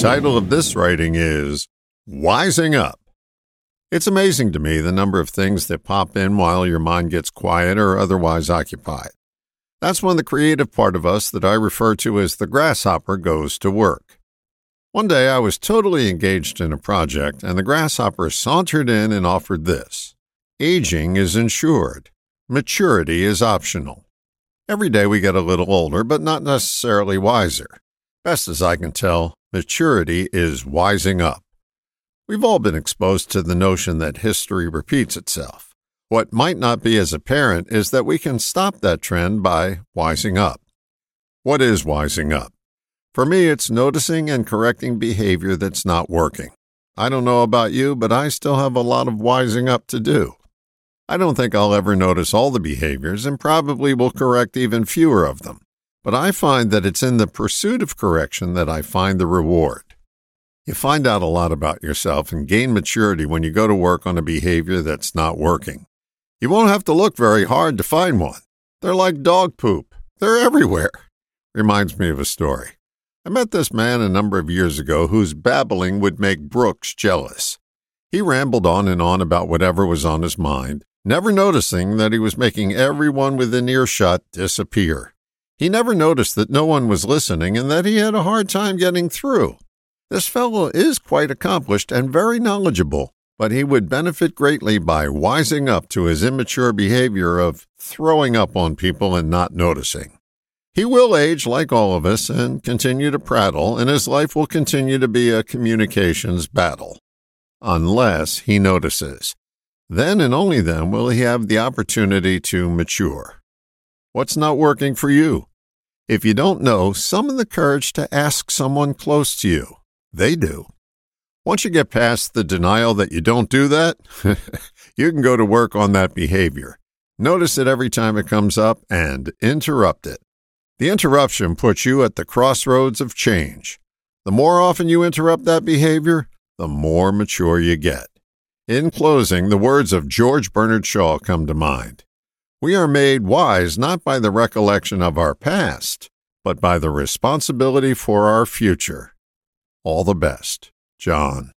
title of this writing is Wising Up. It's amazing to me the number of things that pop in while your mind gets quiet or otherwise occupied. That's when the creative part of us that I refer to as the grasshopper goes to work. One day I was totally engaged in a project, and the grasshopper sauntered in and offered this Aging is insured, maturity is optional. Every day we get a little older, but not necessarily wiser. Best as I can tell, maturity is wising up. We've all been exposed to the notion that history repeats itself. What might not be as apparent is that we can stop that trend by wising up. What is wising up? For me, it's noticing and correcting behavior that's not working. I don't know about you, but I still have a lot of wising up to do. I don't think I'll ever notice all the behaviors and probably will correct even fewer of them. But I find that it's in the pursuit of correction that I find the reward. You find out a lot about yourself and gain maturity when you go to work on a behavior that's not working. You won't have to look very hard to find one. They're like dog poop, they're everywhere. Reminds me of a story. I met this man a number of years ago whose babbling would make Brooks jealous. He rambled on and on about whatever was on his mind, never noticing that he was making everyone within earshot disappear. He never noticed that no one was listening and that he had a hard time getting through. This fellow is quite accomplished and very knowledgeable, but he would benefit greatly by wising up to his immature behavior of throwing up on people and not noticing. He will age like all of us and continue to prattle, and his life will continue to be a communications battle. Unless he notices. Then and only then will he have the opportunity to mature. What's not working for you? If you don't know, summon the courage to ask someone close to you. They do. Once you get past the denial that you don't do that, you can go to work on that behavior. Notice it every time it comes up and interrupt it. The interruption puts you at the crossroads of change. The more often you interrupt that behavior, the more mature you get. In closing, the words of George Bernard Shaw come to mind. We are made wise not by the recollection of our past, but by the responsibility for our future. All the best, John.